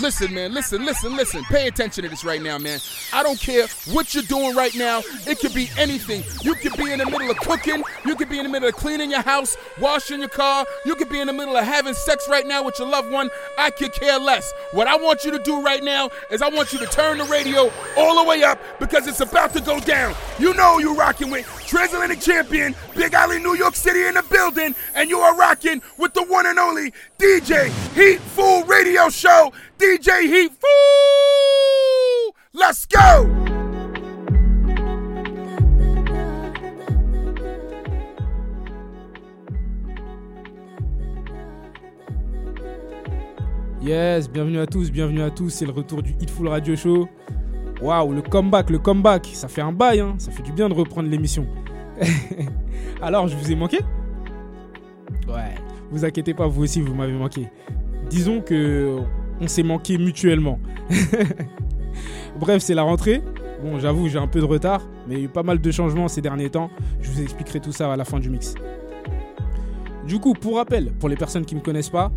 Listen, man, listen, listen, listen. Pay attention to this right now, man. I don't care what you're doing right now. It could be anything. You could be in the middle of cooking. You could be in the middle of cleaning your house, washing your car. You could be in the middle of having sex right now with your loved one. I could care less. What I want you to do right now is I want you to turn the radio all the way up because it's about to go down. You know you're rocking with Transatlantic Champion, Big Alley, New York City in the building, and you are rocking with the one and only DJ Heat Fool Radio Show. DJ Heat Fool! Let's go! Yes, bienvenue à tous, bienvenue à tous, c'est le retour du Heat Hitful Radio Show. Waouh, le comeback, le comeback, ça fait un bail, hein. ça fait du bien de reprendre l'émission. Alors, je vous ai manqué? Ouais, vous inquiétez pas, vous aussi, vous m'avez manqué. Disons que on s'est manqué mutuellement. Bref, c'est la rentrée. Bon, j'avoue, j'ai un peu de retard, mais il y a eu pas mal de changements ces derniers temps. Je vous expliquerai tout ça à la fin du mix. Du coup, pour rappel, pour les personnes qui ne me connaissent pas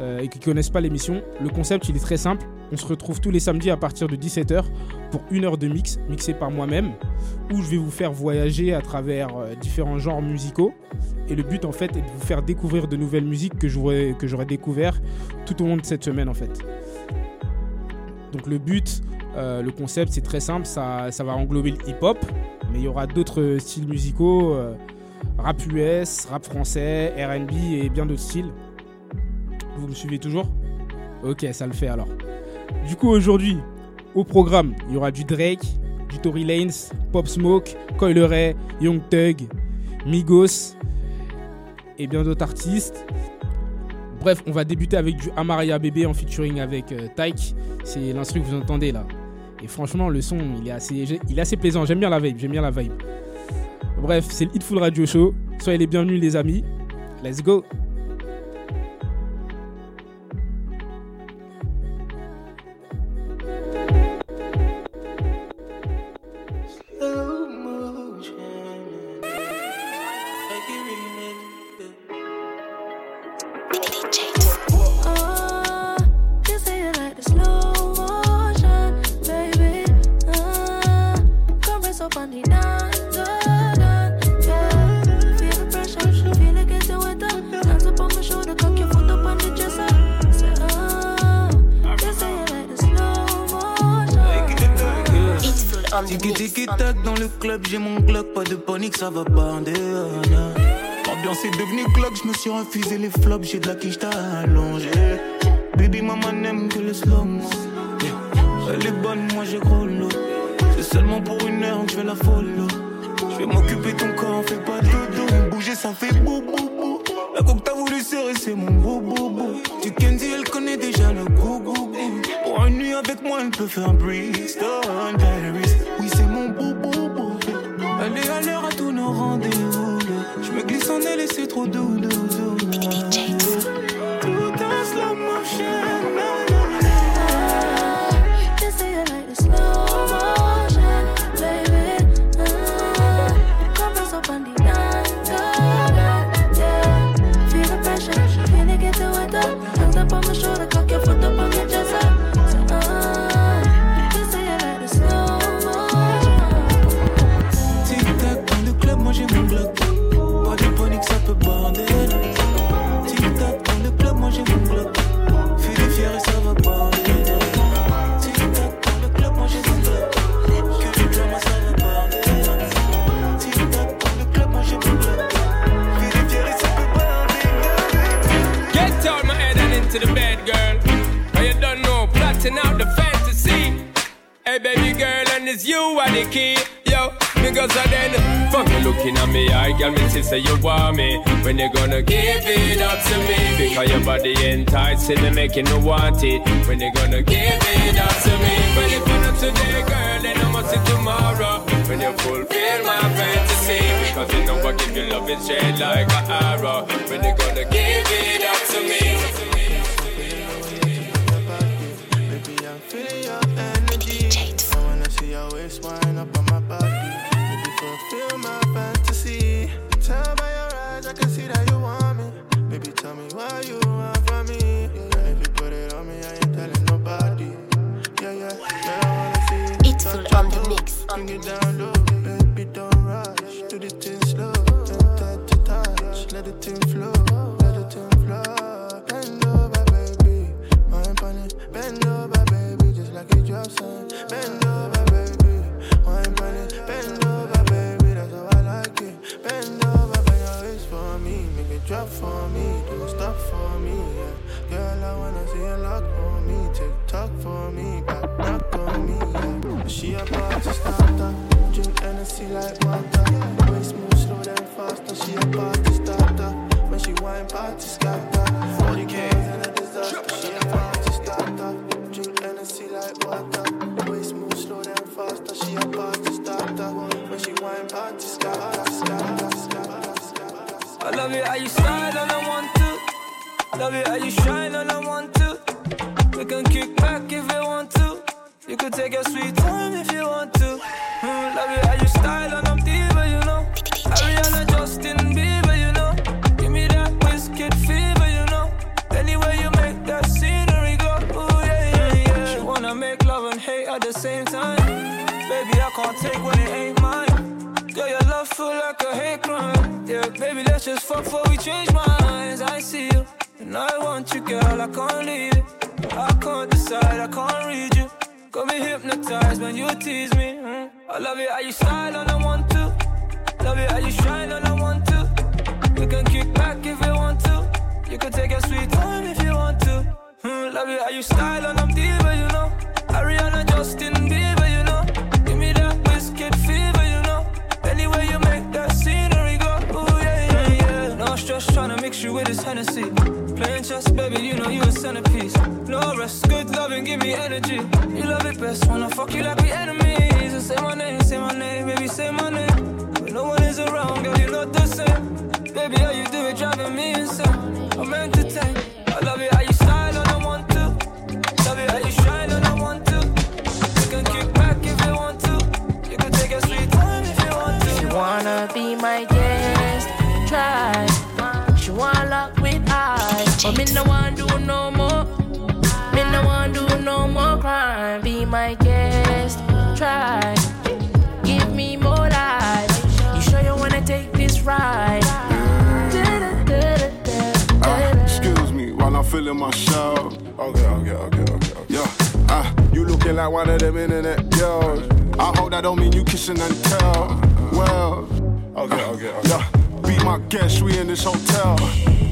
euh, et qui ne connaissent pas l'émission, le concept il est très simple. On se retrouve tous les samedis à partir de 17h pour une heure de mix, mixé par moi-même, où je vais vous faire voyager à travers euh, différents genres musicaux. Et le but en fait est de vous faire découvrir de nouvelles musiques que j'aurais que j'aurais découvert tout au long de cette semaine en fait. Donc le but, euh, le concept c'est très simple, ça, va englober le hip-hop, mais il y aura d'autres styles musicaux, euh, rap US, rap français, RB et bien d'autres styles. Vous me suivez toujours? Ok, ça le fait alors. Du coup aujourd'hui, au programme, il y aura du Drake, du Tory Lanez, Pop Smoke, Coil Ray, Young Thug, Migos et bien d'autres artistes. Bref, on va débuter avec du Amaria Bébé en featuring avec euh, Tyke. C'est l'instru que vous entendez là. Et franchement, le son, il est assez, il assez plaisant. J'aime bien la vibe, j'aime bien la vibe. Bref, c'est le Hitful Radio Show. Soyez les bienvenus les amis. Let's go ça va bander. L'ambiance est devenue Glock, je me suis refusé les flops, j'ai de la quiche t'as allongé. Baby maman n'aime que le slow. Yeah. Elle est bonne, moi j'ai gros lot. C'est seulement pour une heure que je vais la follow. Je vais m'occuper ton corps, fais pas de dodo. Bouger, ça fait bou bou bou. La coque t'as voulu serrer, c'est mon bou bou bou. Tu Kenzie, elle connaît déjà le goût goût goût. Pour une nuit avec moi, elle peut faire Bristol, Paris. Oui, c'est mon bou bou bou. Elle est do do do. Say say you want me. When you gonna give it up to me? Because your body enticing me, making me want it. When you gonna give it up to me? When you gonna today, girl, then I must see tomorrow. When you fulfill my fantasy, because you know I give you love is straight like an arrow. When you gonna give it up to me? Baby, I'm feeling your energy. I wanna see your waist wind up on my body. Baby, fulfill my fantasy tell by your eyes, I can see that you want me. Baby, tell me why you want from me. Yeah, if you put it on me, I ain't telling nobody. Yeah, yeah, yeah, I wanna see. It's full on the mix. Baby, don't rush. Do the thing slow. Touch. Let the thing flow. Bend over, baby. Just like a drop sign. Bend over. For me. Do stop for me. Yeah. Girl, I wanna see you lock on me. Tick tock for me. Back knock on me. Yeah. She a party starter. Drink Hennessy like water. Waist move slow then faster. She a party starter. When she wine party scatter. 40 K's and a disaster. She a party starter. Drink Hennessy like water. Waist move slow then faster. She a party starter. When she wine party scatter. Love it how you style and I want to. Love it how you shine and I want to. We can kick back if you want to. You could take your sweet time if you want to. Baby, let's just fuck before we change minds. I see you, and I want you, girl. I can't leave it. I can't decide, I can't read you. Got me hypnotized when you tease me. mm. I love it how you style and I want to. Love it how you shine and I want to. You can kick back if you want to. You can take your sweet time if you want to. Mm, love it how you style and Chess, baby, you know you a centerpiece. No rest, good loving, give me energy. You love it best when I fuck you like we enemies. And say my name, say my name, baby, say my name. When no one is around, girl, you're not the same. Baby, how you do it, driving me insane. I'm entertained. I love it how you style and I want to. Love it how you but me no want do no more. Me no want do no more crime. Be my guest, try. Give me more life. You sure you wanna take this ride? Ah, excuse me while I'm filling my show. Okay, okay, okay, okay. okay. Yeah, ah, you looking like one of them internet girls. I hope that don't mean you kissing and tell. Well, okay, okay, okay. Yeah, my guest, we in this hotel.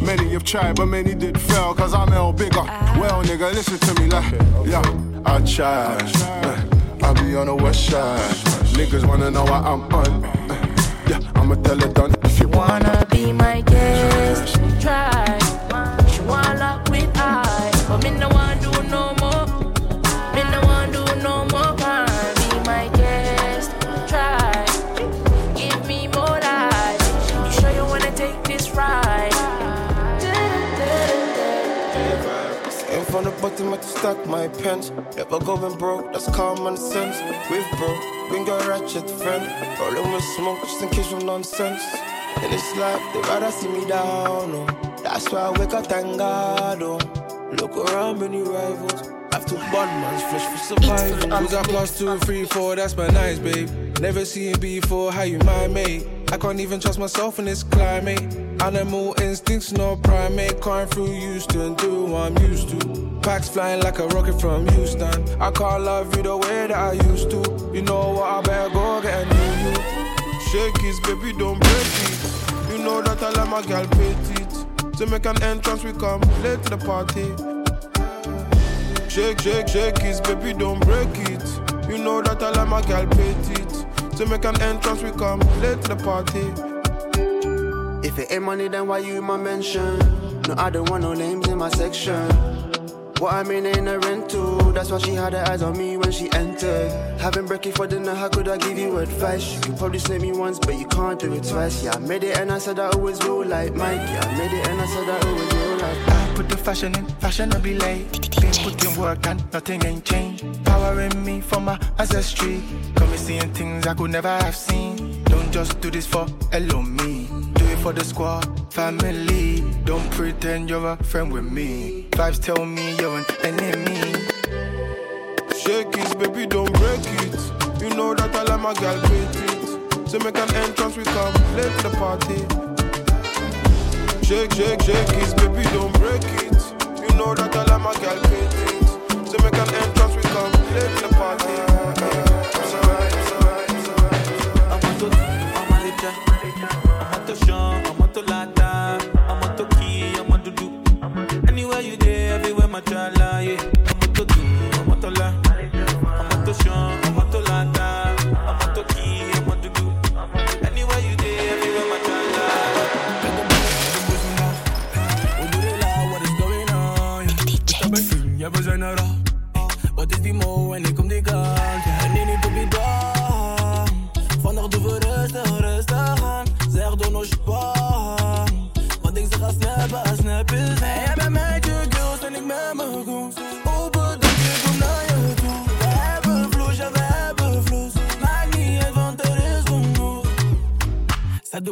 Many have tried, but many did fail. Cause I'm L bigger. Well, nigga, listen to me, like, yeah, I tried. Uh, I be on the west side. Niggas wanna know what I'm on. Uh, Yeah, I'ma tell it done if you. Wanna be my guest, try. The bottom of stack, my pens. Ever going broke, that's common sense. We've bro, bring your ratchet friend. Rolling with smoke just in case of nonsense. In this life, they rather see me down, oh. That's why I wake up, thank God, oh. Look around, many rivals. Have to bond man's flesh for survival. I'm got plus two, three, four, that's my nice, babe. Never seen before, how you my mate. I can't even trust myself in this climate. Animal instincts, no primate. Crying through Houston, do what I'm used to. Packs flying like a rocket from Houston. I can't love you the way that I used to. You know what, I better go get a new you. Shake it, baby, don't break it. You know that I like my girl petite. To make an entrance, we come late to the party. Shake, shake, shake it, baby, don't break it. You know that I like my girl petite. To make an entrance, we come late to the party. If it ain't money, then why you in my mention? No, I don't want no names in my section. What I mean ain't a rental. That's why she had her eyes on me when she entered. Having brekkie for dinner, how could I give you advice? You could probably slay me once, but you can't do it twice. Yeah, I made it and I said I always will like Mike. Yeah, I made it and I said I always will like. I put the fashion in, fashion will be late. Been putting work and nothing ain't changed. Power in me from my ancestry. Got me seeing things I could never have seen. Don't just do this for hello me. Do it for the squad, family. Don't pretend you're a friend with me. Vibes tell me you're an enemy. Shake it, baby, don't break it. You know that I like my gal pretty. So make an entrance, we come late to the party. Shake, shake, shake it, baby, don't break it. You know that I like my gal pretty. So make an entrance, we come late to the party. It's alright, it's alright, it's alright. I'm on to I'm on Lita. I'm on to Sean, I'm on to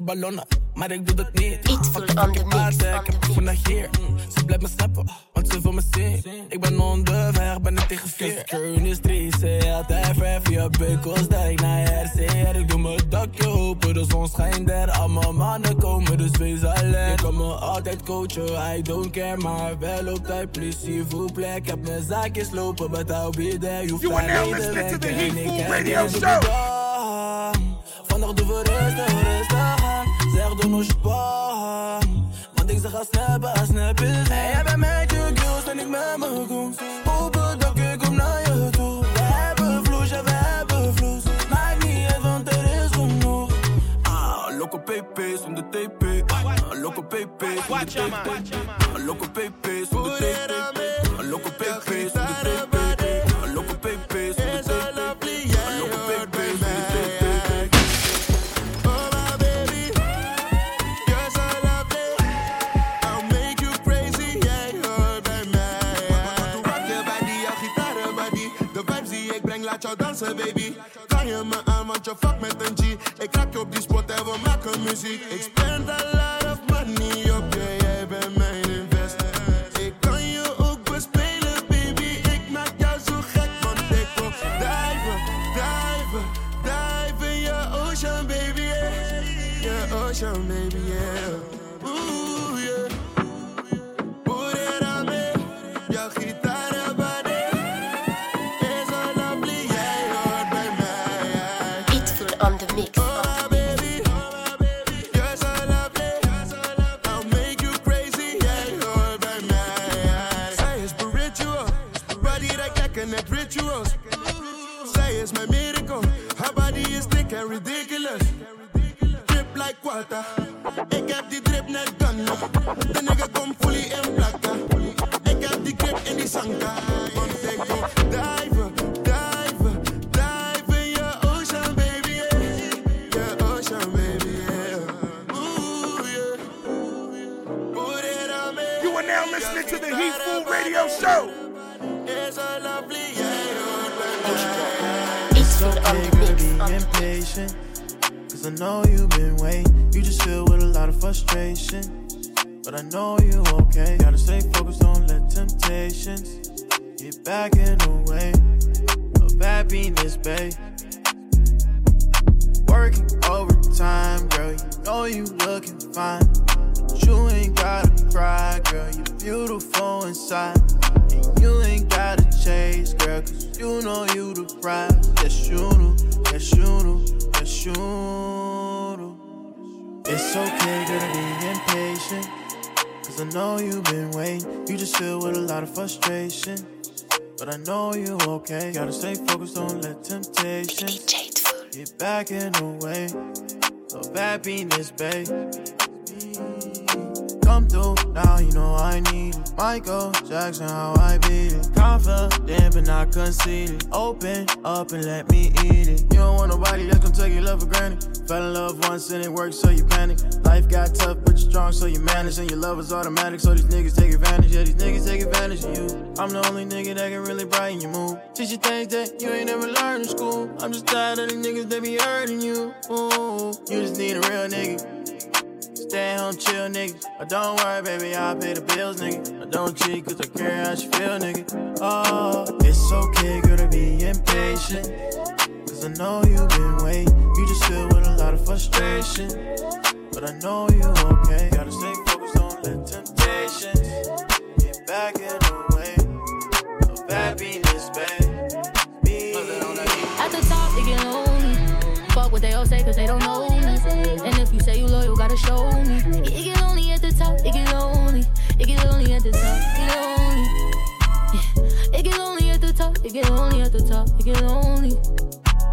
ballonnen, maar ik doe dat niet. Fuck de fucking paarden, ik heb het vandaag hier. Mm, Ze blijft me snappen, want ze wil me zien. Ik ben onderweg, ben ik tegen vier. Current is triest, ze altijd vrij via Beukels, denk naar RCR. Ik doe mijn dakje open, de zon schijnt er. Al mijn mannen komen, dus wees alert. Je kan me altijd coachen, I don't care, maar wel op tijd. Please, s'il vous plaît, ik heb mijn zaakjes lopen, but I'll be there. Je You are daar now niet te listening to the ik Radio Show. Nog bang. Want ik zeg als snappen, als snappen. En jij bent met je girls en ik met mijn goons. Open dak, ik kom naar je toe. We hebben vloes, ja we hebben vloes. Maakt niet uit, want er is genoeg. Ah, loco PP zonder TP. Ah, loco PP zonder TP. Ah, loco PP dansen, baby. Kan je me aan, want je fuck met een G. Ik raak je op die spot en we maken muziek. Ik you're my Beatful on the mix. On the impatient. Cause I know you've been waiting. You just feel with a lot of frustration. But I know you okay. Gotta stay focused, don't let temptations get back in the way of happiness, babe. Working overtime, girl. You know you looking fine. You ain't gotta cry, girl. You're beautiful inside. And you ain't gotta chase, girl. Cause you know you the prize. Yes, you do. Yes, you do. Yes, you do. It's okay, girl, to be impatient. Cause I know you've been waiting. You just feel with a lot of frustration. But I know you okay. Gotta stay focused, don't let temptations get back in the way of happiness, babe. Come through now, you know I need it. Michael Jackson, how I beat it. Confident, but not conceited. Open up and let me eat it. You don't want nobody that's gonna take your love for granted. Fell in love once and it worked, so you panic. Life got tough, but you're strong, so you manage. And your love is automatic, so these niggas take advantage. Yeah, these niggas take advantage of you. I'm the only nigga that can really brighten your mood. Teach you things that you ain't never learned in school. I'm just tired of these niggas that be hurting you. Ooh, you just need a real nigga. Stay home, chill, nigga. But don't worry, baby, I'll pay the bills, nigga. I don't cheat, cause I care how she feel, nigga. Oh, it's okay, girl, to be impatient. Cause I know you've been waiting. You just feel with a lot of frustration. But I know you okay. Gotta stay focused, don't let temptations get back in the way. of happiness, baby. At the top, it get lonely. Fuck what they all say, cause they don't know gotta show me. It get lonely at the top, it get lonely. It get lonely at the top, it get lonely. Yeah. It get lonely at the top, it get lonely at the top, it get lonely.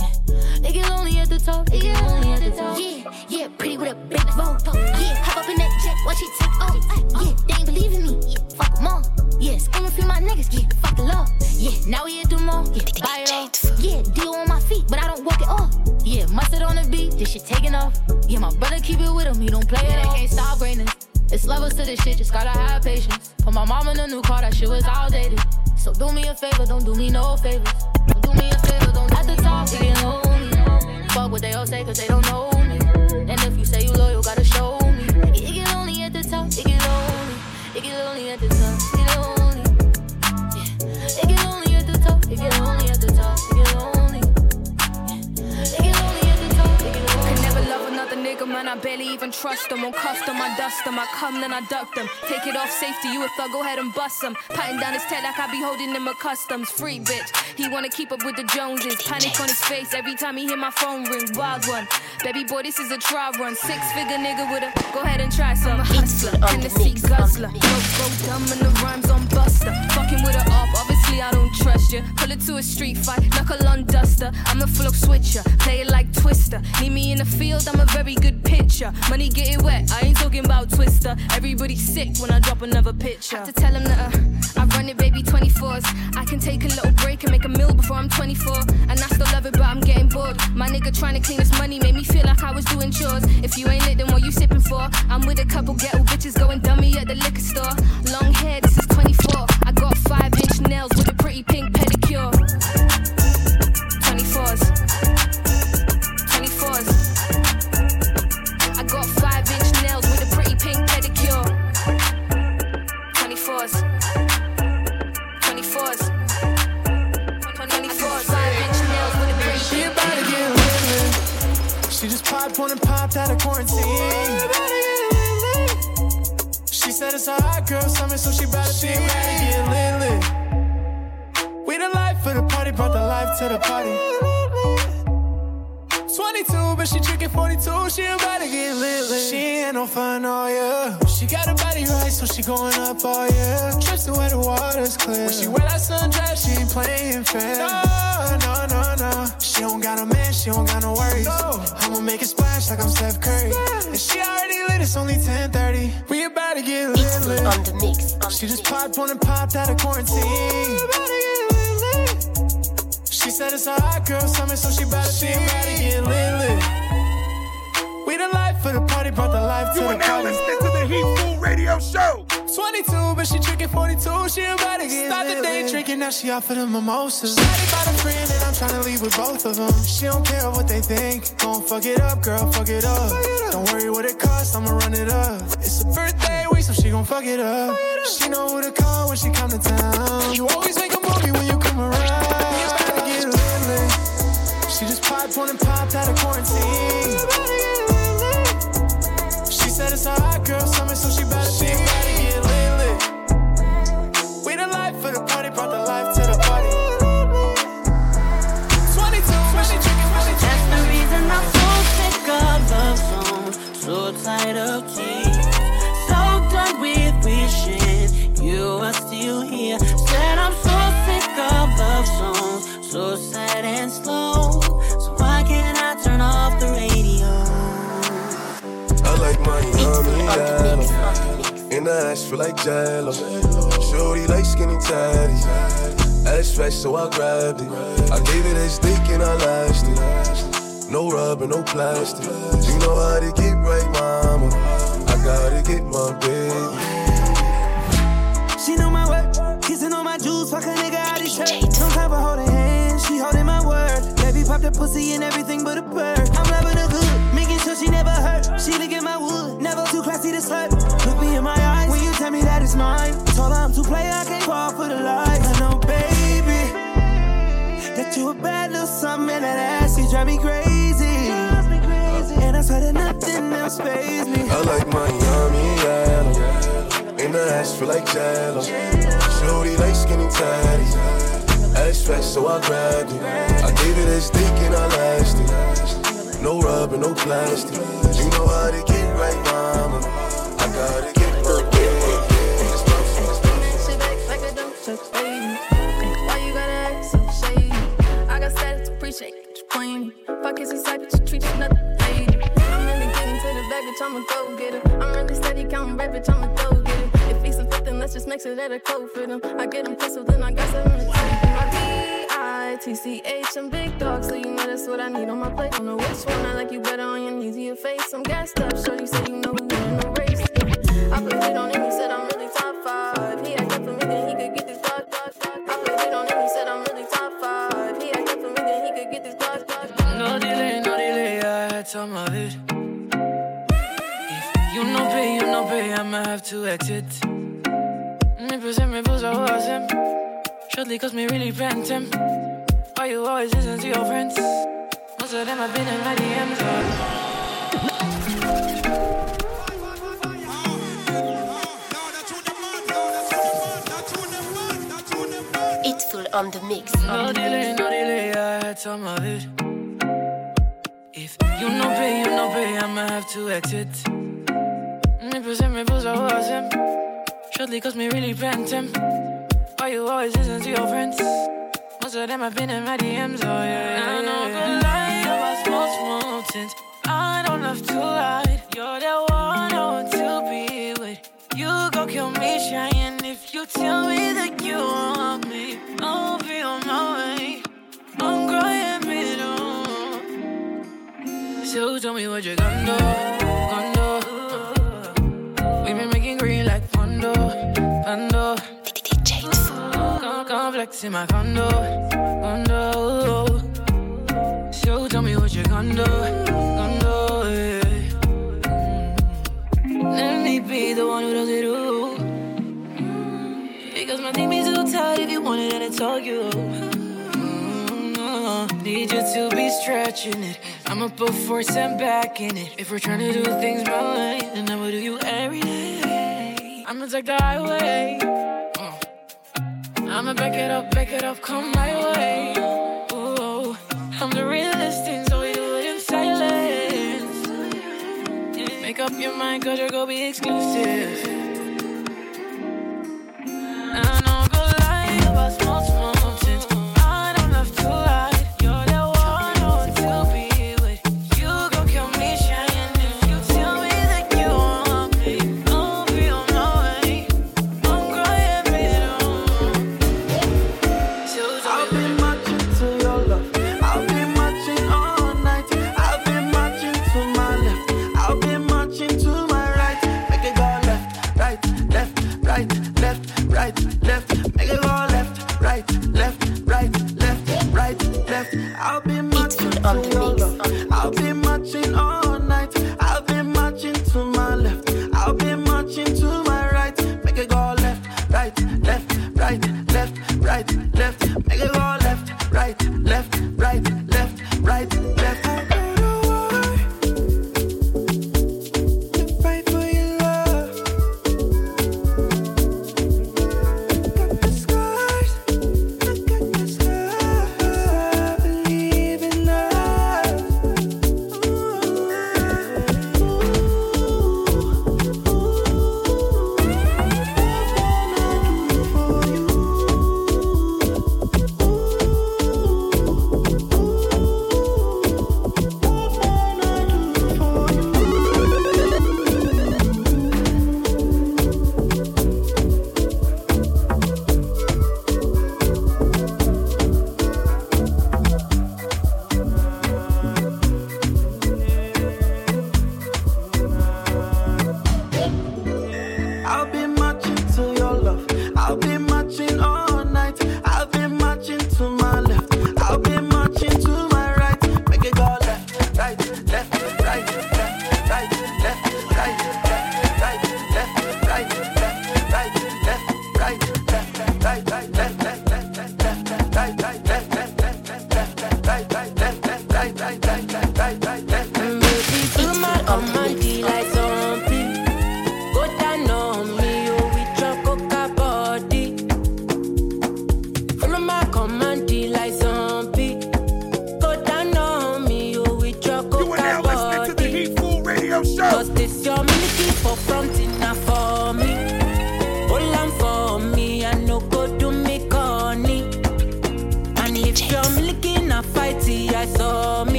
Yeah. It get lonely at the top, it get lonely at the top. Yeah, yeah, pretty with a big Volvo. Oh, yeah, hop up in that jet, watch it take off. Oh, yeah, they ain't believing me. Yeah, fuck all. Yeah, screaming for my niggas. Yeah, fuck the law. Yeah, now we do more. Yeah, buy it off. Yeah, deal on my feet, but I don't walk it off. Yeah, mustard on the beat, this shit taking off. Yeah, my brother keep it with him, he don't play it. They can't stop greatness. It's levels to this shit, just gotta have patience. Put my mom in a new car, that shit was outdated. So do me a favor, don't do me no favors. Don't do me a favor, don't at the top, it get lonely. Fuck what they all say, cause they don't know me. And if you say you loyal, gotta show me. It get lonely at the top, it get lonely. It get lonely at the top, man. I barely even trust them. On custom, I dust them. I come, then I duck them. Take it off safety, you a thug, go ahead and bust them. Patting down his tail like I be holding him a customs. Free bitch, he wanna keep up with the Joneses. Panic on his face every time he hear my phone ring. Wild one, baby boy, this is a trial run. Six figure nigga with a go ahead and try some. I'm a hustler, Tennessee guzzler. Go, go dumb and the rhymes on buster. Fucking with a up, obviously I don't trust you. Pull it to a street fight, knuckle on duster. I'm a flow switcher, play it like Twister. Need me in the field, I'm a very good pitcher. Money get it wet, I ain't talking about Twister. Everybody sick when I drop another picture. Have to tell him that uh, I run it, baby, 24s. I can take a little break and make a meal before I'm 24. And I still love it, but I'm getting bored. My nigga trying to clean this money made me feel like I was doing chores. If you ain't lit, then what you sipping for? I'm with a couple ghetto bitches going dummy at the liquor store. Long hair, this is 24. I got five nails with a pretty pink pedicure. 24s. 24s. I got five inch nails with a pretty pink pedicure. 24s. 24s. 24s. Five inch nails with a pretty She pink about to get lit. She just popped one and popped out of quarantine. She said it's a hot girl summer, so she about to be ready to get lit, lit. We the life for the party, brought the life to the party. 22, but she drinking 42. She about to get lit, lit. She ain't no fun, oh yeah. She got her body right, so she going up, oh yeah. Trips to where the water's clear. When she wear that sundress, she ain't playing fair. No, no, no, no. She don't got a man, she don't got no worries. No. I'ma make it splash like I'm Steph Curry. And she already lit, it's only 10:30. We about to get lit, lit. On the mix. She just popped one and popped out of quarantine. She said it's a hot girl summer, so she about to be ready to get lit, lit. We the life for the party, brought the life to You the are now party. listening to the Heat Food Radio Show. 22, but she drinking 42. She about to get Start the day drinking, now she out for the mimosas. Shawty bought a friend, and I'm trying to leave with both of them. She don't care what they think. Gon' fuck it up, girl, fuck it up. Don't worry what it costs, I'ma run it up. It's a birthday week, so she gon' fuck it up. She know who to call when she come to town. You always make a movie when you She just popped one and popped out of quarantine. She said it's a hot girl summer, so she better be ready to get lit, lit. We the life for the party, brought the life to the party. 22, when she drinking, when she That's the reason I'm so sick of love songs, so tired of ass, feel like jello. Shorty like skinny tatty. Ass fresh, so I grabbed it. I gave it a stick and I lashed it. No rubber, no plastic. You know how to get right, mama. I gotta get my baby. She know my work, kissing on my jewels, fuck a nigga out his shirt. Time for holding hands, she holding my word. Baby pop the pussy and everything but a bird. I'm loving her good, making sure she never hurt. She look at my wood, never Told her I'm too play, I can't fall for the lies. I know, baby, that you a bad little something and that ass is drive me crazy. And I swear that nothing else fazes me. I like Miami yellow. In the ass feel like jello. Shorty like skinny tatties. Ass fat, so I grabbed it. I gave it a stick and I lasted. No rubber, no plastic. Bitch, I'ma go get it. I'm really steady counting bread, bitch, I'ma go get it. If he's a fifth, then let's just make sure that a code fit him. I get him pistol, then I got something to. My D-I-T-C-H, I'm big dog, so you know that's what I need on my plate. Don't know which one, I like you better on your knees your face. I'm gassed up, sure you say you know who in the race. Yeah. I put it on him, he said I'm really top five. He act up for me, then he could get this block, block. I put it on him, he said I'm really top five. He act up for me, then he could get this block. No delay, no delay, I had some of it. No pay, you no pay, I'ma have to exit. Me puse, me puse a him. Shortly, cause me really bent him. Why you always listen to your friends? Most of them have been in my DMs. It's full on the mix. No delay, no delay, I had some of it. If you no pay, you no pay, I'ma have to exit. Me puse, me puse a him. Shortly, cause me really bent him. Why you always listen to your friends? Most of them have been in my DMs, oh yeah. yeah I know good lie about small, small things. I don't love to lie. You're the one I want to be with. You go kill me trying if you tell me that you want me. I'll be on my way. I'm crying, pero. So tell me what you're gonna do, Pondo. Come, come flex in my condo, condo. So tell me what you're gonna do, gonna do. Yeah. Let me be the one who does it all. Because my team is too tired. If you want it, then it's all you. Mm, Need you to be stretching it. I'ma put force and back in it. If we're trying to do things my way, then I will do you every day. I'ma take the highway. Uh. I'ma back it up, back it up, come my way. Ooh, I'm the realest thing, so we do it in silence. Make up your mind, cause you're gonna be exclusive. I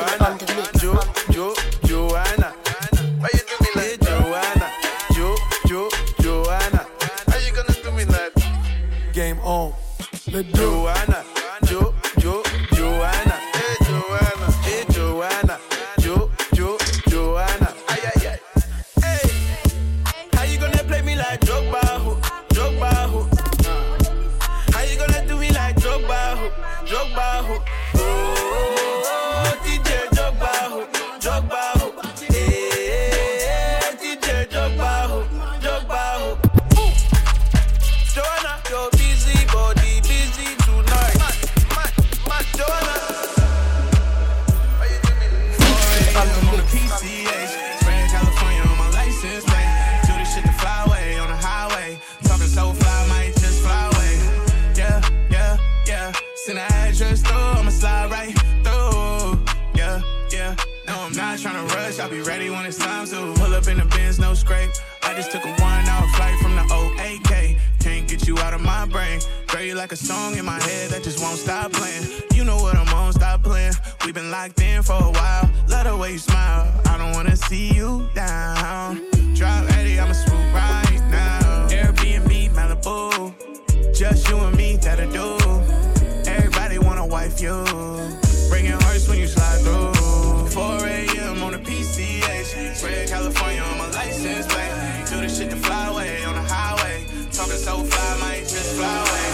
like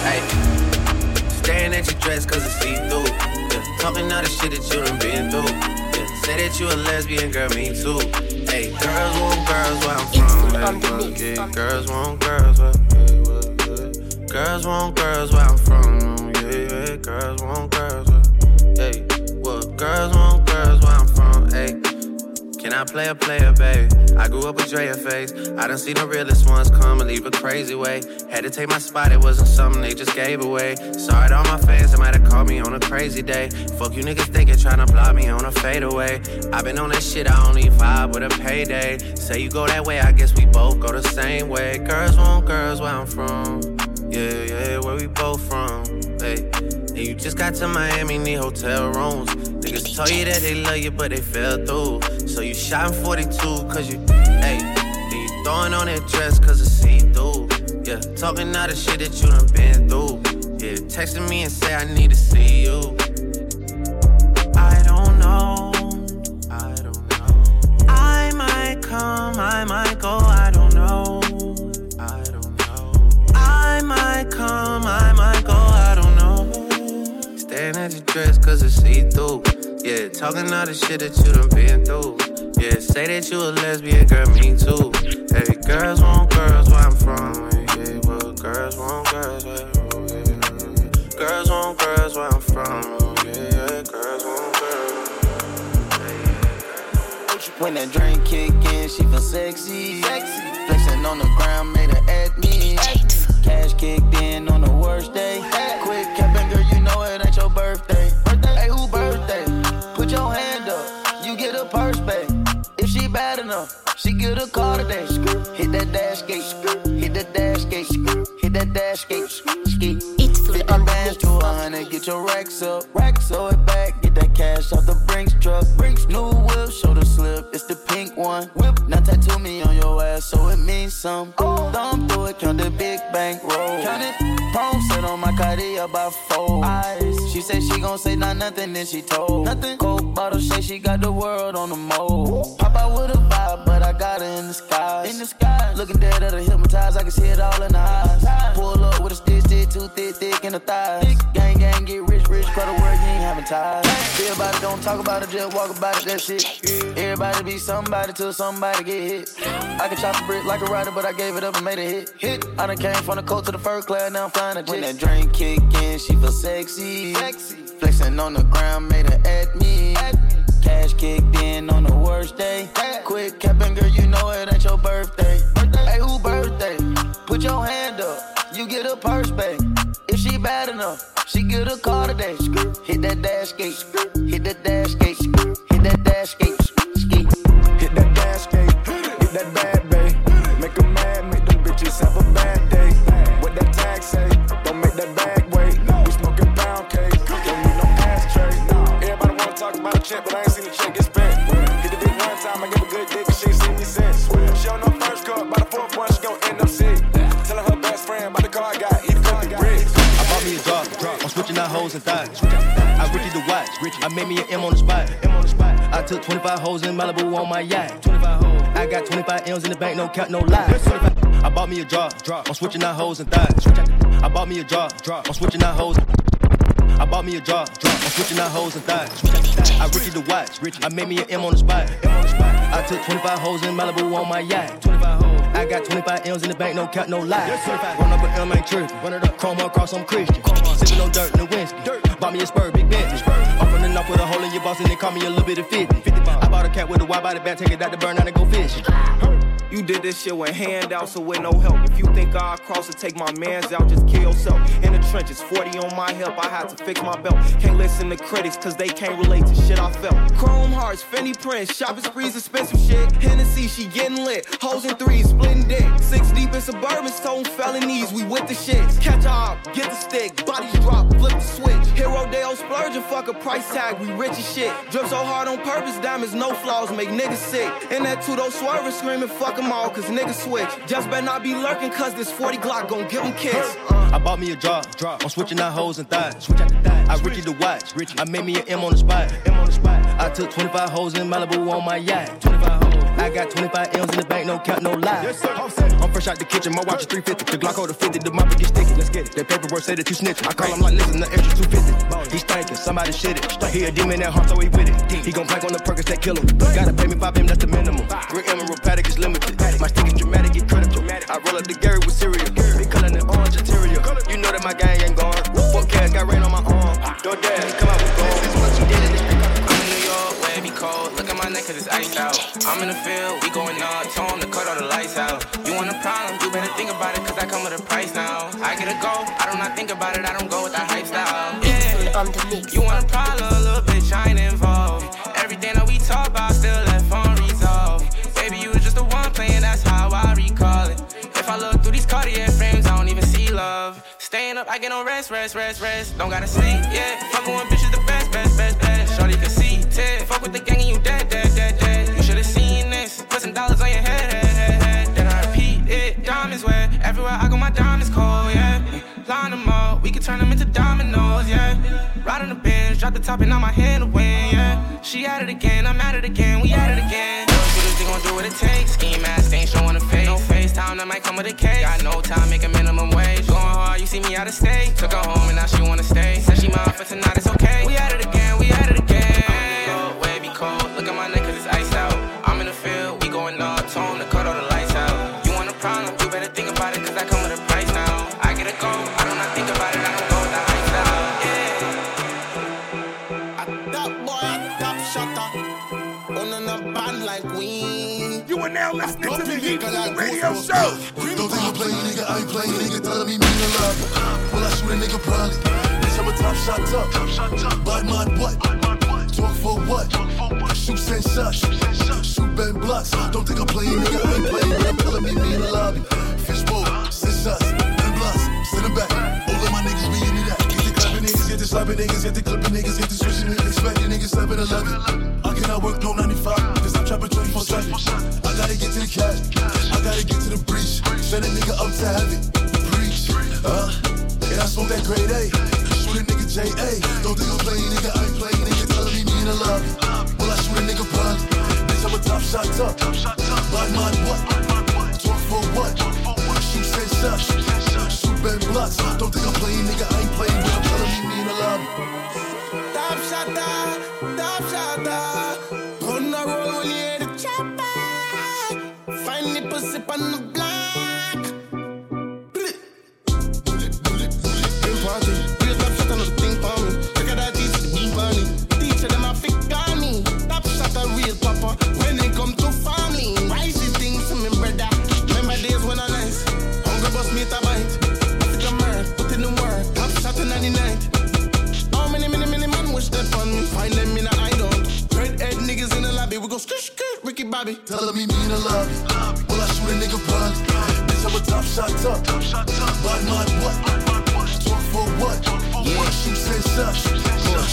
Hey, staring at your dress cause it's see-through. Yeah, talking all the shit that you done been through. Yeah, say that you a lesbian, girl, me too. Hey, girls want girls where I'm from. Hey, yeah, girls want girls where, hey, well, yeah. Girls want girls where I'm from. Yeah, yeah, girls want girls where, hey, well, girls want I play a player, baby? I grew up with Drea face. I done seen the realest ones come and leave a crazy way. Had to take my spot, it wasn't something they just gave away. Sorry to all my fans that might have called me on a crazy day. Fuck you niggas thinking trying to block me on a fadeaway. i been on that shit, I only vibe with a payday. Say you go that way, I guess we both go the same way. Girls want girls where I'm from. Yeah, yeah, where we both from. Hey, and you just got to Miami, need hotel rooms. Told you that they love you, but they fell through. So you shot in 42, cause you, hey, and you throwing on that dress, cause it's see through. Yeah, talking all the shit that you done been through. Yeah, texting me and say I need to see you. I don't know, I don't know. I might come, I might go, I don't know. I don't know. I might come, I might go, I don't know. Staring at your dress cause it's see through. Yeah, talking all the shit that you done been through. Yeah, say that you a lesbian, girl, me too. Hey, girls want girls where I'm from. Yeah, well, girls want girls where I'm yeah. Girls want girls where I'm from. Yeah, yeah, girls want girls. When that drink kick in, she feel sexy. sexy. Flexing on the ground, racks up. Racks so it back, get that cash off the Brinks truck. Brinks new whip, shoulder slip, it's the pink one. Whip, now tattoo me on your ass, so it means some. Oh. Thumb through it, count the big bank roll. Count it, chrome set on my Cartier about four. Eyes. She said she gon' say not nothing, then she told. Nothing. Coke bottle say she got the world on the mold. Pop out with a vibe, but I got her in the sky. In the sky, looking dead at her hypnotized, I can see it all in the eyes. Pull up with a stick, stick, too thick, thick in the thighs. Gang, gang, get rich, rich, credit word, having. Everybody don't talk about it, just walk about it, that's it. Everybody be somebody till somebody get hit. I can chop a brick like a rider, but I gave it up and made a hit. Hit. I done came from the coast to the first class, now I'm flying a jet. When that drink kick in, she feel sexy. Sexy. Flexing on the ground, made her at me. Cash kicked in on the worst day. Quick capping, girl, you know it ain't your birthday. Hey, who birthday? Put your hand up, you get a purse back. Bad enough, she get a car today. Hit that dash gate, hit that dash gate, hit that dash gate, skate. Hit that dash gate, hit that bad bay. Make 'em mad, make them bitches have a bad day. What that tag say? Don't make that bag wait. We smoking pound cake, don't need no ashtray. Everybody wanna talk about a check, but I ain't seen the check get 25 hoes and thighs. I Richie the watch. I made me an M on the spot. M on the spot. I took 25 hoes in Malibu on my yacht. 25 hoes. I got 25 M's in the bank, no cap, no lie. I bought me a jar. I'm switching out hoes and thighs. I bought me a jar. I'm switching out hoes. I bought me a jar. I'm switching out hoes and thighs. I Richie the watch. I made me an M on the spot. I took 25 hoes in Malibu on my yacht. 25 hoes. I got 25 M's in the bank, no cap, no lie. Run up a M, ain't tripping. Run it up, chrome across, I'm Christian. Sipping on dirt in the whiskey. Bought me a spur, big Bentley. I'm from with a hole in your boss and they call me a little bit of 50. I bought a cat with a wide body bag, take it out to burn out and go fishing. You did this shit with handouts, so with no help. If you think I'll cross and take my mans out, just kill yourself. In the trenches, 40 on my hip, I had to fix my belt. Can't listen to critics, cause they can't relate to shit I felt. Chrome hearts, Fendi prints, shopping sprees, expensive shit. Hennessy, she getting lit. Hoes in threes, splitting dick. Six deep in suburban, stone felonies, we with the shits. Catch a get the stick, bodies drop, flip the switch. Hero Dale splurging, fuck a price tag, we rich as shit. Drip so hard on purpose, diamonds, no flaws, make niggas sick. In that two-door swerving, screaming, fuck them all, cause niggas switch. Just better not be lurking, cause this 40 Glock gon' give them kicks. Uh. I bought me a drop. I'm switching out hoes and thighs. switch out the I Richie the watch. I made me an M on the spot. M on the spot. I took 25 hoes in Malibu on my yacht. 25 hoes. I got 25 M's in the bank, no cap, no lie. Yes, sir. I'm fresh out the kitchen, my watch is 350. The Glock hold a 50, the mop get sticky. Let's get it. That paperwork say that you snitching. I call him like, listen, the extra 250. He's stinking, somebody shit it. He a demon at heart, so he with it. He gon' plank on the perkins that kill him. Gotta pay me 5 M, that's the minimum. Green Emerald Patek is limited. My stick is dramatic, get critical. I roll up the Gary with cereal. Big color and orange interior. You know that my gang ain't gone. Fuck cash, got rain on my arm. Don't dare, come out with gold. I'm in cold. Look at my neck, cause it's iced out. I'm in the field, we going up. Tone to cut all the lights out. You want a problem, you better think about it, cause I come with a price now. I get a go, I do not think about it, I don't go with that hype style. Yeah. on the mix. You want a problem, a little bitch, I ain't involved. Everything that we talk about, still left unresolved. Baby, you was just the one playing, that's how I recall it. If I look through these Cartier frames, I don't even see love. Staying up, I get no rest, rest, rest, rest. Don't gotta sleep, yeah. Fucking with bitches, the best, best, best, best. Shorty can see, Ted. Fuck with the gang and you dead, dead, dead, dead. You should've seen this. Put some dollars on your head, head, head. Then I repeat it. Diamonds wet. Everywhere I go, my diamonds cold, yeah. Line them up, we can turn them into dominoes, yeah. Ride on the bench, drop the top and now my hand away, yeah. She at it again, I'm at it again, we at it again. Shooters, they gon' do what it takes. Scheme ass, ain't showing a face. No FaceTime, that might come with a case. Got no time, make a minimum wage. Going hard, you see me out of state. Took her home and now she wanna stay. Said she mine for tonight, it's okay. You are now listening to the Heat Radio Show. Don't think I'm playing, nigga. I ain't playing, nigga. Telling me mean a lot. Will I shoot a nigga probably? Bitch, I'm a top shot top. Top shot man, what? Talk for what? Shoot sensation. Shoot bend blocks. Don't think I'm playing, nigga. I ain't playing, nigga. Telling me me in the lobby. Fishbowl, six shots, bend blocks. Send them back. All of my niggas be into that. Get the slapping niggas, get the clipping niggas, get the switching niggas, expecting niggas 7 11. I cannot work no 95, cause I'm trapping 24 7. I gotta get to the cash, I gotta get to the breach. Send a nigga up to heaven, preach. Uh, and I smoke that grade A. Shoot a nigga J.A. Don't think I'm playing, nigga, I ain't playing, nigga, telling me me in the love. Will I shoot a nigga probably? Bitch, I'm a top shot up. Man, what? Talk for what? Shoot shots. Bend blocks. Don't think I'm playing, nigga, I ain't playing, but I'm telling me me in the lobby. Top shot, top shot. On the road when you hear the chopper. Find the pussy on the go skirt, skirt, Ricky Bobby. Telling me me in the lobby. Will I shoot a nigga probably? Bitch, I'm a top shot up. Bad man, what? Talk for what? Yeah. Shoot send shots.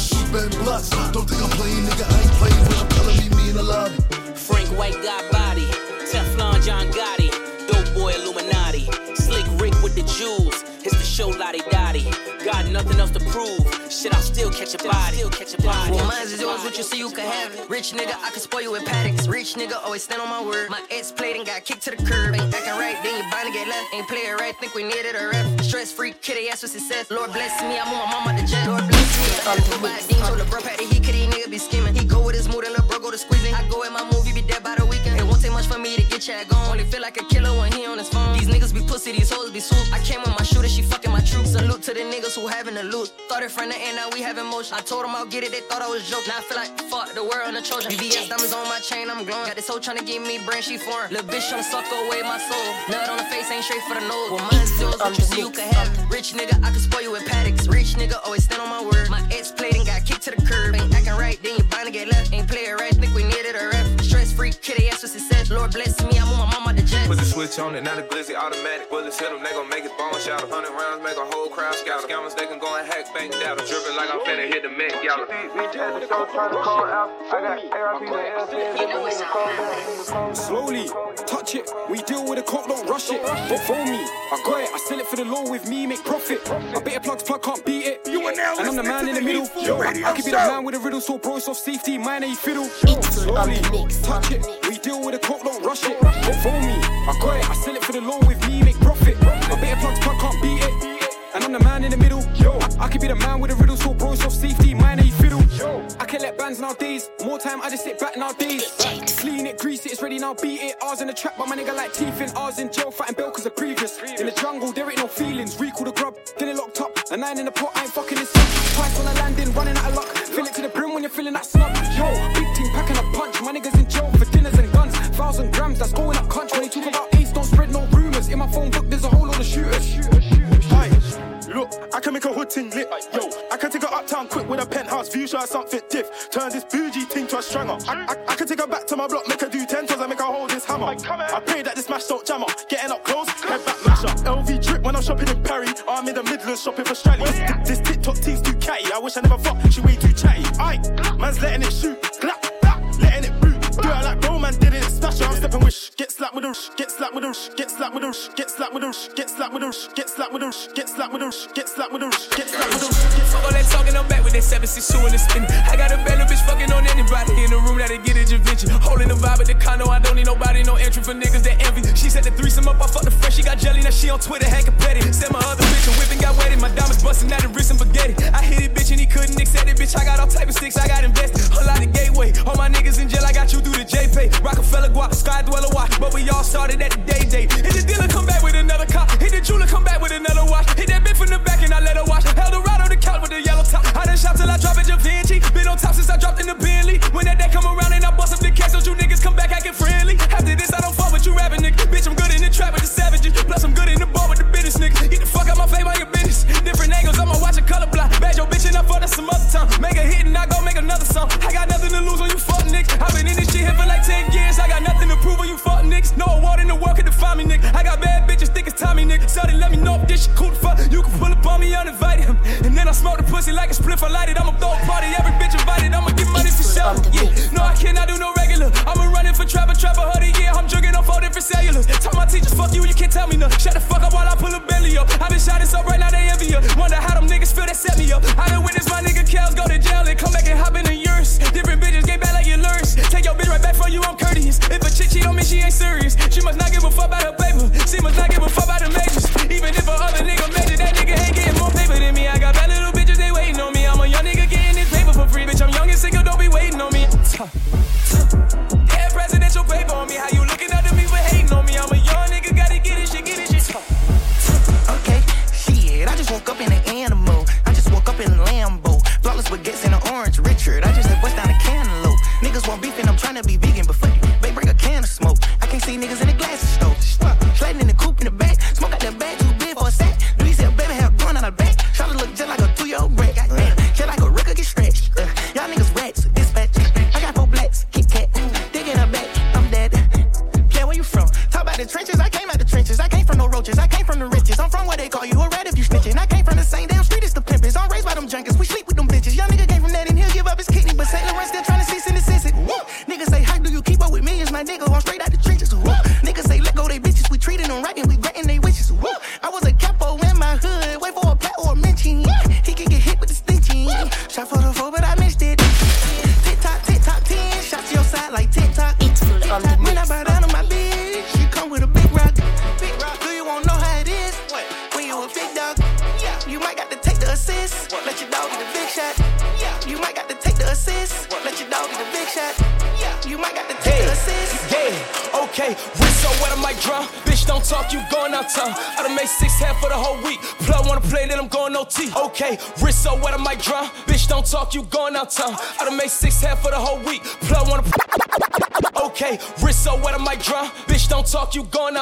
Shoot bend blocks. Don't think I'm playing, nigga, I ain't playing, but I'm telling me me in the lobby. Frank White got body. Teflon John Gotti. Dope boy Illuminati. Slick Rick with the jewels. It's the show Lottie Dottie. Got nothing else to prove. Shit, I'll still catch a body. Still catch a body. Well, mine is yours, what you see, you can have it. Rich nigga, I can spoil you with Pateks. Rich nigga, always stand on my word. My ex played and got kicked to the curb. Ain't acting right, then you bound to get left. Ain't playing right, think we needed a ref. Stress free, kid, ass for success. Lord bless me, I move my mama the jet. Lord bless me. I'm the by Dean, told the bro patty, he could, he nigga be skimming. He go with his mood and the bro go to squeezing. I go in my movie, be dead by the much for me to get chat gone. Only feel like a killer when he on his phone. These niggas be pussy, these hoes be swoop. I came with my shooter, she fucking my troops. Salute to the niggas who having the loot. Started from the end, now we having motion. I told them I'll get it, they thought I was joke. Now I feel like fuck the world and the Trojan. VVS diamonds on my chain, I'm glowing. Got this hoe tryna give me brand, she foreign. Little bitch tryna suck away my soul. Nut on the face ain't straight for the nose. Well, mine's yours, what you see, you can have. it. Rich nigga, I can spoil you with Pateks. Rich nigga, always stand on my word. My ex played and got kicked to the curb. Ain't acting right, then you bound to get left. Ain't play it right, think we needed a ref. Stress free, kitty ass for success. Lord bless me, I move my mama the. Put the switch on it, now the glizzy automatic. Bullets hit them, they gon' make it bone shout. A hundred rounds, make a whole crowd scout. Scammers, they can go and hack bank data. Dripping like I'm finna hit the Met Gala. Slowly, touch it. We deal with the coke, don't rush it. But for me, I got it. I sell it for the low with me, make profit. I bet a plug's plug can't beat it. You and I'm the man in the middle. Yo, I, I could be the man with a riddle, so bro, soft safety, mine ain't fiddle. Slowly, touch it. We deal with the coke, don't rush it. But for me, I got it. I sell it for the low with me, make profit. I bet a plug's plug can't beat it. And I'm the man in the middle. Yo, I could be the man with the riddle, so bros soft safety, mine ain't fiddle. Yo, I can't let bands nowadays. More time, I just sit back nowadays. Clean it, grease it, it's ready now, beat it. Ours in the trap, but my nigga like teeth in. Ours in jail, fighting bell cause of previous. In the jungle, there ain't no feelings. Recall the grub, get it locked up. A nine in the pot, I ain't fucking this up. Twice on the landing, running out of luck. Fill it to the brim when you're feeling that snub. Penthouse view, show her something diff. Turn this bougie thing to a stranger. I, I, I can take her back to my block, make her do ten toes, and make her hold this hammer. I pray that this match don't jam her. Getting up close, head back masher. LV drip when I'm shopping in Paris. I'm in the Midlands shopping for Strally. This, oh, this TikTok team's too catty. I wish I never fucked, she way too chatty. Aye, man's letting it shoot, clap, clap, letting it boot. Do it like bro, man did it, stash her. I'm stepping wish, get slapped with a rush, get slapped with a rush, get slapped with a rush, get slapped with a rush, get slapped with a rush, get slapped with a rush, get slapped with a rush, get slapped with a rush, get slapped with a rush. 762 in the spin. I got a little bitch fucking on anybody in the room that'll get Vinci. Holding the vibe at the condo, I don't need nobody, no entry for niggas that envy. She set the threesome up, I fucked the fresh, she got jelly, now she on Twitter, hacking petty. Said my other bitch, a whipping got wetted, my diamonds busting out the wrist and spaghetti. I hit it, bitch, and he couldn't accept it, bitch. I got all type of sticks, I got invested. A lot of gateway, all my niggas in jail, I got you through the JPay. Rockefeller guap, Sky Dweller watch, but we all started at the day date.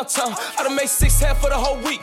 Out. I done made six half for the whole week.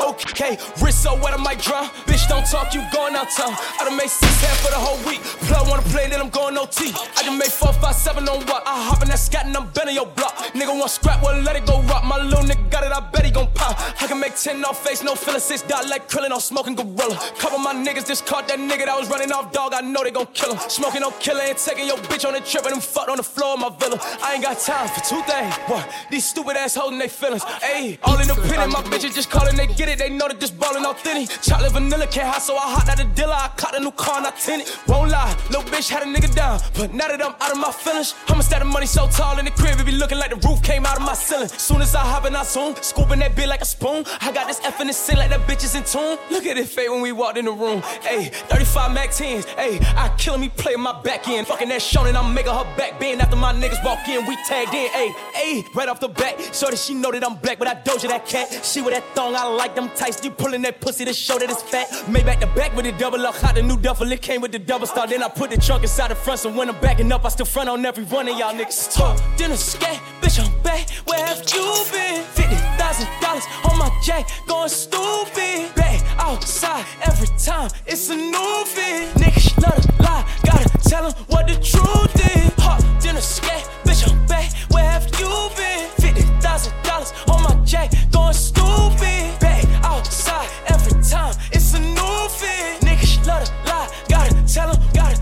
Okay, wrist so wet, I might drown. Bitch, don't talk, you going out town. I done made six half for the whole week. Plug wanna play, then I'm going OT. I done made four, five, seven on what? I hop in that scat and I'm bending your block. Nigga want scrap, well let it go rock. My little nigga got it, I bet he gon' I can make ten off face, no feeling six dot like krillin on smoking gorilla. Couple my niggas just caught that nigga that was running off dog. I know they gon' kill him. Smoking no killer and taking your bitch on a trip and them fucked on the floor of my villa. I ain't got time for two things. What? These stupid ass holding they feelings. Ayy, all in the independent. My bitches just calling, they get it. They know that this ballin' authentic. Chocolate vanilla can't hide, so I hot out the dealer. I caught a new car and I tint it. Won't lie, little bitch had a nigga down. But now that I'm out of my feelings, I'ma stack the money so tall in the crib, it be looking like the roof came out of my ceiling. Soon as I hop in, I zoom, scooping that bitch like a spoon. I got this F in the sit like the bitches in tune. Look at it fade when we walked in the room. Hey, 35 Mac 10s. Hey, I kill me play my back end. Fucking that Shonen, I'm making her back bend. After my niggas walk in, we tagged in. Hey, hey, right off the back. So that she know that I'm black, but I doja that cat. She with that thong, I like them tights. You pulling that pussy to show that it's fat. Made back the back with the double up. Hot the new duffel, it came with the double star. Then I put the trunk inside the front. So when I'm backing up, I still front on every one of y'all niggas. Talk, dinner, scat, bitch, I'm back. Where have you been? $50,000 eyes on my J, going stupid. Bay outside every time, it's a new fit. Niggas love to lie, gotta tell them what the truth is. Hot in a skate, bitch, I'm back, where have you been? $50,000 on my J, going stupid. Bay outside every time, it's a new fit. Niggas love to lie, gotta tell them, gotta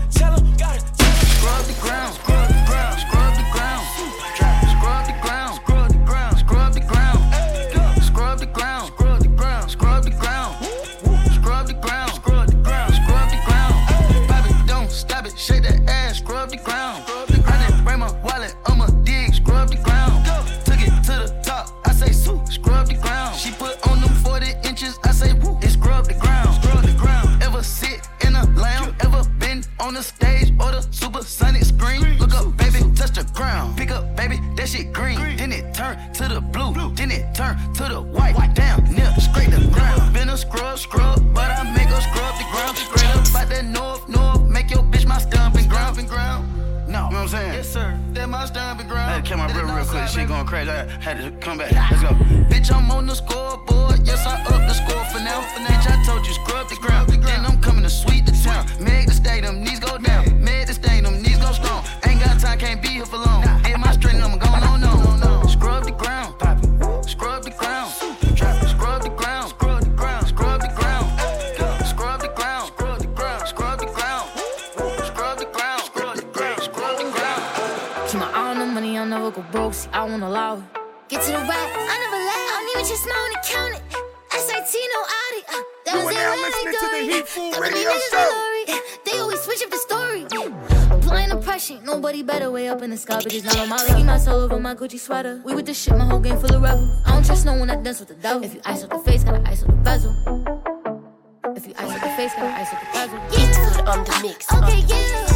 on the stage or the supersonic screen? Look up, baby, touch the ground. Pick up, baby, that shit green. Then it turn to the blue, then it turn to the white. Damn, near scrape the ground. Been a scrub, scrub, but I make her scrub the ground. Straight up by that north, north, make your bitch my stomping ground. ground. No. You know what I'm saying? Yes, sir. That my stomping ground. I had to kill my real, quick. side, She baby. going crazy. I had to come back. Let's go. Bitch, I'm on the scoreboard. Yes, I up the score for now. Bitch, I told you scrub the ground. Then I'm coming to sweep the town. Meg the stadium, knees go down. Meg the stadium, knees go strong. Ain't got time, can't be here for long. I won't allow. Get to the right, I never left. I don't even just my own account it. SIT, no Audi. Uh, that you was it. now listening to the Heat Food Radio Show. They always switch up the story. Blind oppression, nobody better. Way up in the sky, bitches not on my league. My soul over my Gucci sweater. We with the shit, my whole game full of rebel. I don't trust no one that dance with the devil. If you ice up the face, gotta ice up the bezel. If you ice up the face, gotta ice up the bezel. Get put the on the mix. Okay, um, yeah.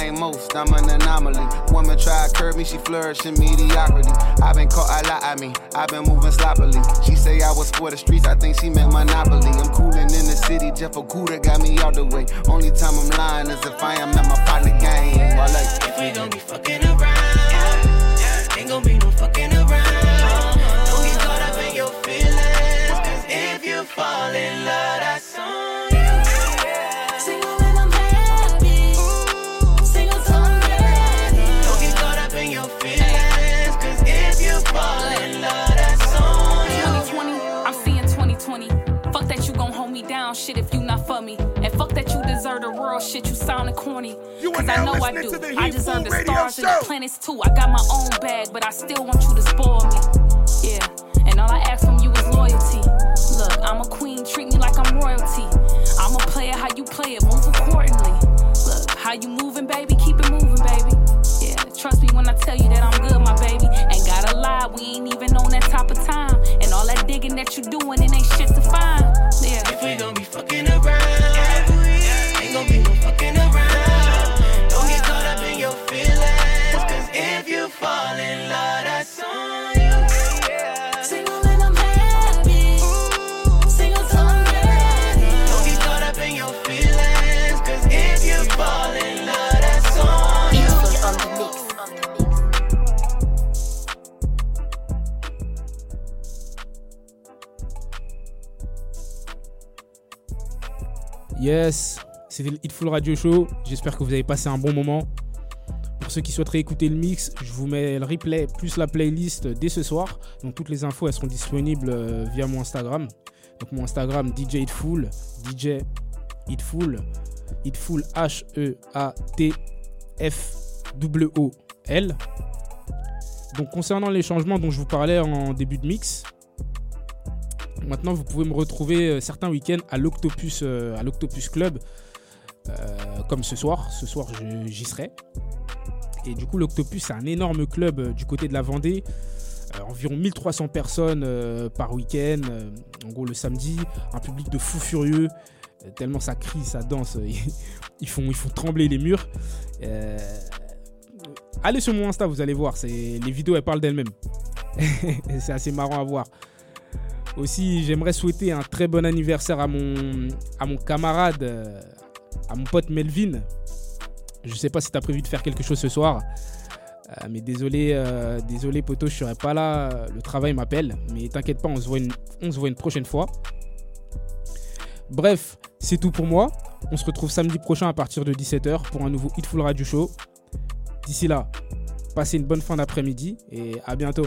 Ain't most, I'm an anomaly. Woman try to curb me, she flourish in mediocrity. I've been caught a lot, I mean, I've been moving sloppily. She say I was for the streets, I think she meant monopoly. I'm cooling in the city, Jeff Okuda got me out the way. Only time I'm lying is if I am at my partner game. Well, like, if we gon' be fucking around, yeah, yeah. ain't gon' be no fucking around. Don't get caught up in your feelings, cause if you fall in love, I. of the world shit, you sounding corny. Cause I know I listening do. to the I Heat just Food under Radio stars and Show. the planets too. I got my own bag, but I still want you to spoil me. Yeah, and all I ask from you is loyalty. Look, I'm a queen, treat me like I'm royalty. I'm a player, how you play it, move accordingly. Look, how you moving, baby, keep it moving, baby. Yeah, trust me when I tell you that I'm good, my baby. Ain't gotta lie, we ain't even on that top of time. And all that digging that you doing, it ain't shit to find. Yeah. If we gon' be fucking around, ain't gon' be no fucking around. Don't get caught up in your feelings, cause if you fall in love, that's on you. Single and I'm happy. Single till I'm ready. Don't get caught up in your feelings, cause if you fall in love, that's on you. on the mix. Yes, c'était le Hitful Radio Show. J'espère que vous avez passé un bon moment. Pour ceux qui souhaiteraient écouter le mix, je vous mets le replay plus la playlist dès ce soir. Donc toutes les infos elles seront disponibles euh, via mon Instagram. Donc mon Instagram DJ Hitful, DJ Hitful, H E A T F W O L. Donc concernant les changements dont je vous parlais en début de mix, Maintenant, vous pouvez me retrouver euh, certains week-ends à l'Octopus, euh, à l'Octopus Club, comme ce soir. Ce soir, j'y serai. Et du coup, l'Octopus, c'est un énorme club euh, du côté de la Vendée. Euh, environ 1300 personnes euh, par week-end. euh, en gros, le samedi, un public de fous furieux. euh, tellement ça crie, ça danse. euh, ils, font, trembler les murs. Euh, allez sur mon Insta, vous allez voir. Les vidéos, elles parlent d'elles-mêmes. c'est assez marrant à voir. Aussi, j'aimerais souhaiter un très bon anniversaire à mon, camarade, euh, à mon pote Melvin. Je sais pas si tu as prévu de faire quelque chose ce soir. euh, mais désolé, euh, désolé poto, je serai pas là. Le travail m'appelle. Mais t'inquiète pas, on se, voit une, on se voit une prochaine fois. Bref, c'est tout pour moi. On se retrouve samedi prochain à partir de 17h pour un nouveau Hitful Radio Show. D'ici là, passez une bonne fin d'après-midi et à bientôt.